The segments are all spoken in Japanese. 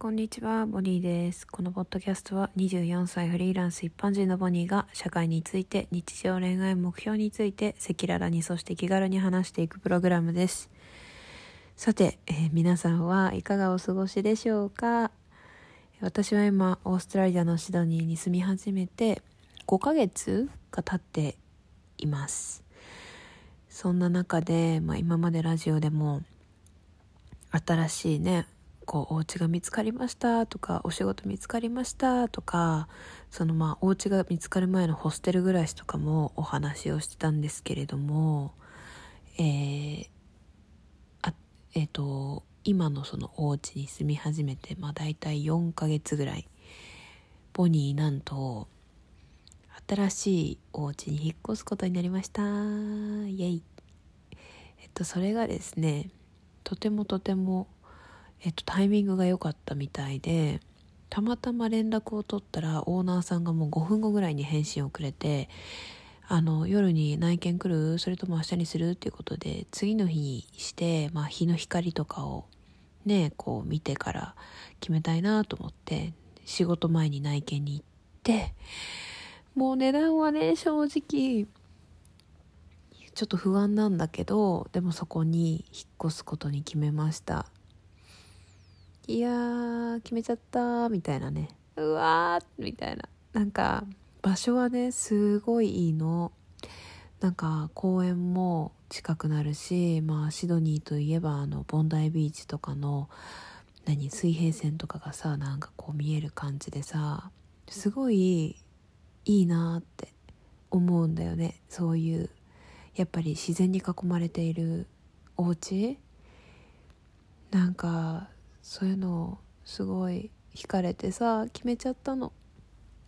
こんにちは、ボニーです。このポッドキャストは24歳フリーランス一般人のボニーが社会について、日常恋愛目標について赤裸々にそして気軽に話していくプログラムです。さて、えー皆さんはいかがお過ごしでしょうか？私は今、オーストラリアのシドニーに住み始めて5ヶ月が経っています。そんな中で、まあ、今までラジオでも新しいねこうお家が見つかりましたとかお仕事見つかりましたとかそのまあお家が見つかる前のホステル暮らしとかもお話をしてたんですけれどもえーあえっ、と今のそのお家に住み始めてまあ大体4ヶ月ぐらいボニーなんと新しいお家に引っ越すことになりました。イエイ。えっとそれがですねとてもとても、えっと、タイミングが良かったみたいでたまたま連絡を取ったらオーナーさんがもう5分後ぐらいに返信をくれてあの夜に内見来る？それとも明日にする？っていうことで次の日にして、まあ、日の光とかをねこう見てから決めたいなと思って仕事前に内見に行ってもう値段はね正直ちょっと不安なんだけどでもそこに引っ越すことに決めました。いやー決めちゃったみたいなね。うわーみたいな。なんか場所はねすごいいいの。なんか公園も近くなるしまあシドニーといえばあのボンダイビーチとかの何水平線とかがさなんかこう見える感じでさすごいいいなって思うんだよね。そういうやっぱり自然に囲まれているお家？なんかそういうのすごい惹かれてさ決めちゃったの。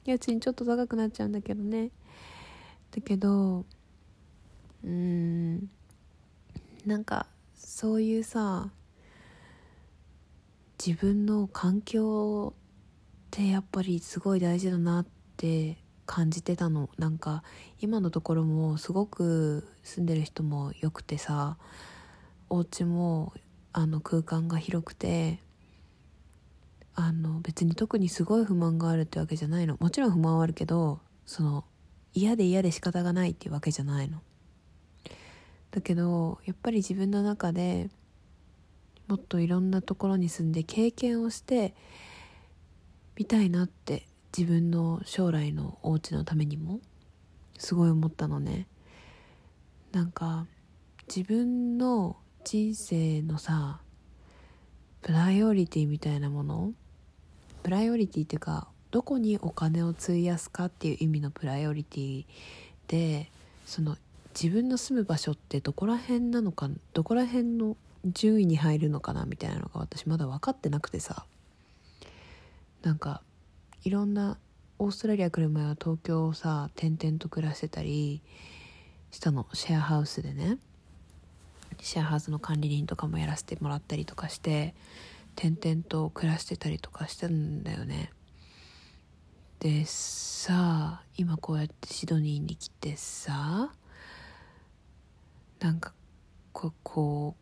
家賃ちょっと高くなっちゃうんだけどね。だけどうーんなんかそういうさ自分の環境ってやっぱりすごい大事だなって感じてたの。なんか今のところもすごく住んでる人もよくてさお家もあの空間が広くてあの別に特にすごい不満があるってわけじゃないの。もちろん不満はあるけどその嫌で嫌で仕方がないっていうわけじゃないの。だけどやっぱり自分の中でもっといろんなところに住んで経験をしてみたいなって自分の将来のお家のためにもすごい思ったのね。なんか自分の人生のさプライオリティみたいなもの？プライオリティっていうかどこにお金を費やすかっていう意味のプライオリティでその自分の住む場所ってどこら辺なのかどこら辺の順位に入るのかなみたいなのが私まだ分かってなくてさ。なんかいろんなオーストラリア来る前は東京をさ転々と暮らしてたりしたの。シェアハウスでね。シェアハウスの管理人とかもやらせてもらったりとかして転々と暮らしてたりとかしてんだよね。でさ今こうやってシドニーに来てさなんかここ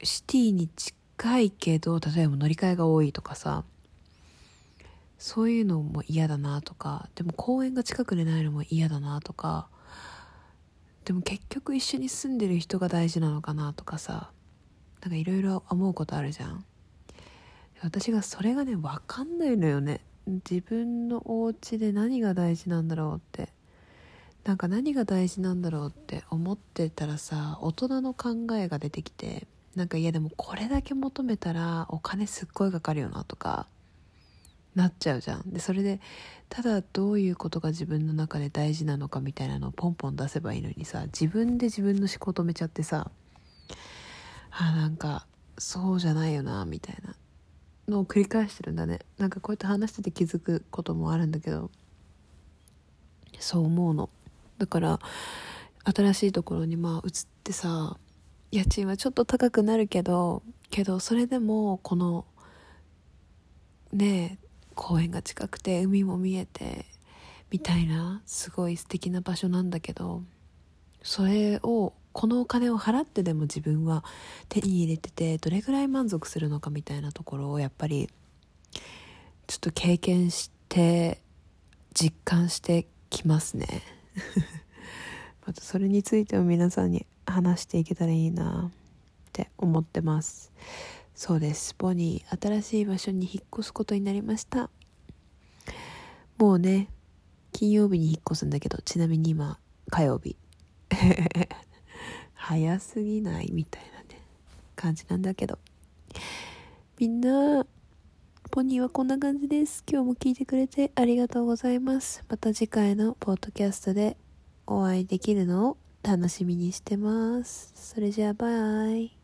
うシティに近いけど例えば乗り換えが多いとかさそういうのも嫌だなとかでも公園が近くでないのも嫌だなとかでも結局一緒に住んでる人が大事なのかなとかさ。なんかいろいろ思うことあるじゃん。私がそれがね分かんないのよね。自分のお家で何が大事なんだろうって。なんか何が大事なんだろうって思ってたらさ大人の考えが出てきてなんかいやでもこれだけ求めたらお金すっごいかかるよなとか。なっちゃうじゃん。でそれでただどういうことが自分の中で大事なのかみたいなのをポンポン出せばいいのにさ自分で自分の思考止めちゃってさあなんかそうじゃないよなみたいなのを繰り返してるんだね。なんかこうやって話してて気づくこともあるんだけどそう思うの。だから新しいところにまあ移ってさ家賃はちょっと高くなるけどけどそれでもこのねえ公園が近くて海も見えてみたいなすごい素敵な場所なんだけどそれをこのお金を払ってでも自分は手に入れててどれぐらい満足するのかみたいなところをやっぱりちょっと経験して実感してきますね。またそれについても皆さんに話していけたらいいなって思ってます。そうです。ボニー新しい場所に引っ越すことになりました。もうね金曜日に引っ越すんだけどちなみに今火曜日。早すぎないみたいなね感じなんだけど。みんなポニーはこんな感じです。今日も聞いてくれてありがとうございます。また次回のポッドキャストでお会いできるのを楽しみにしてます。それじゃあバイ。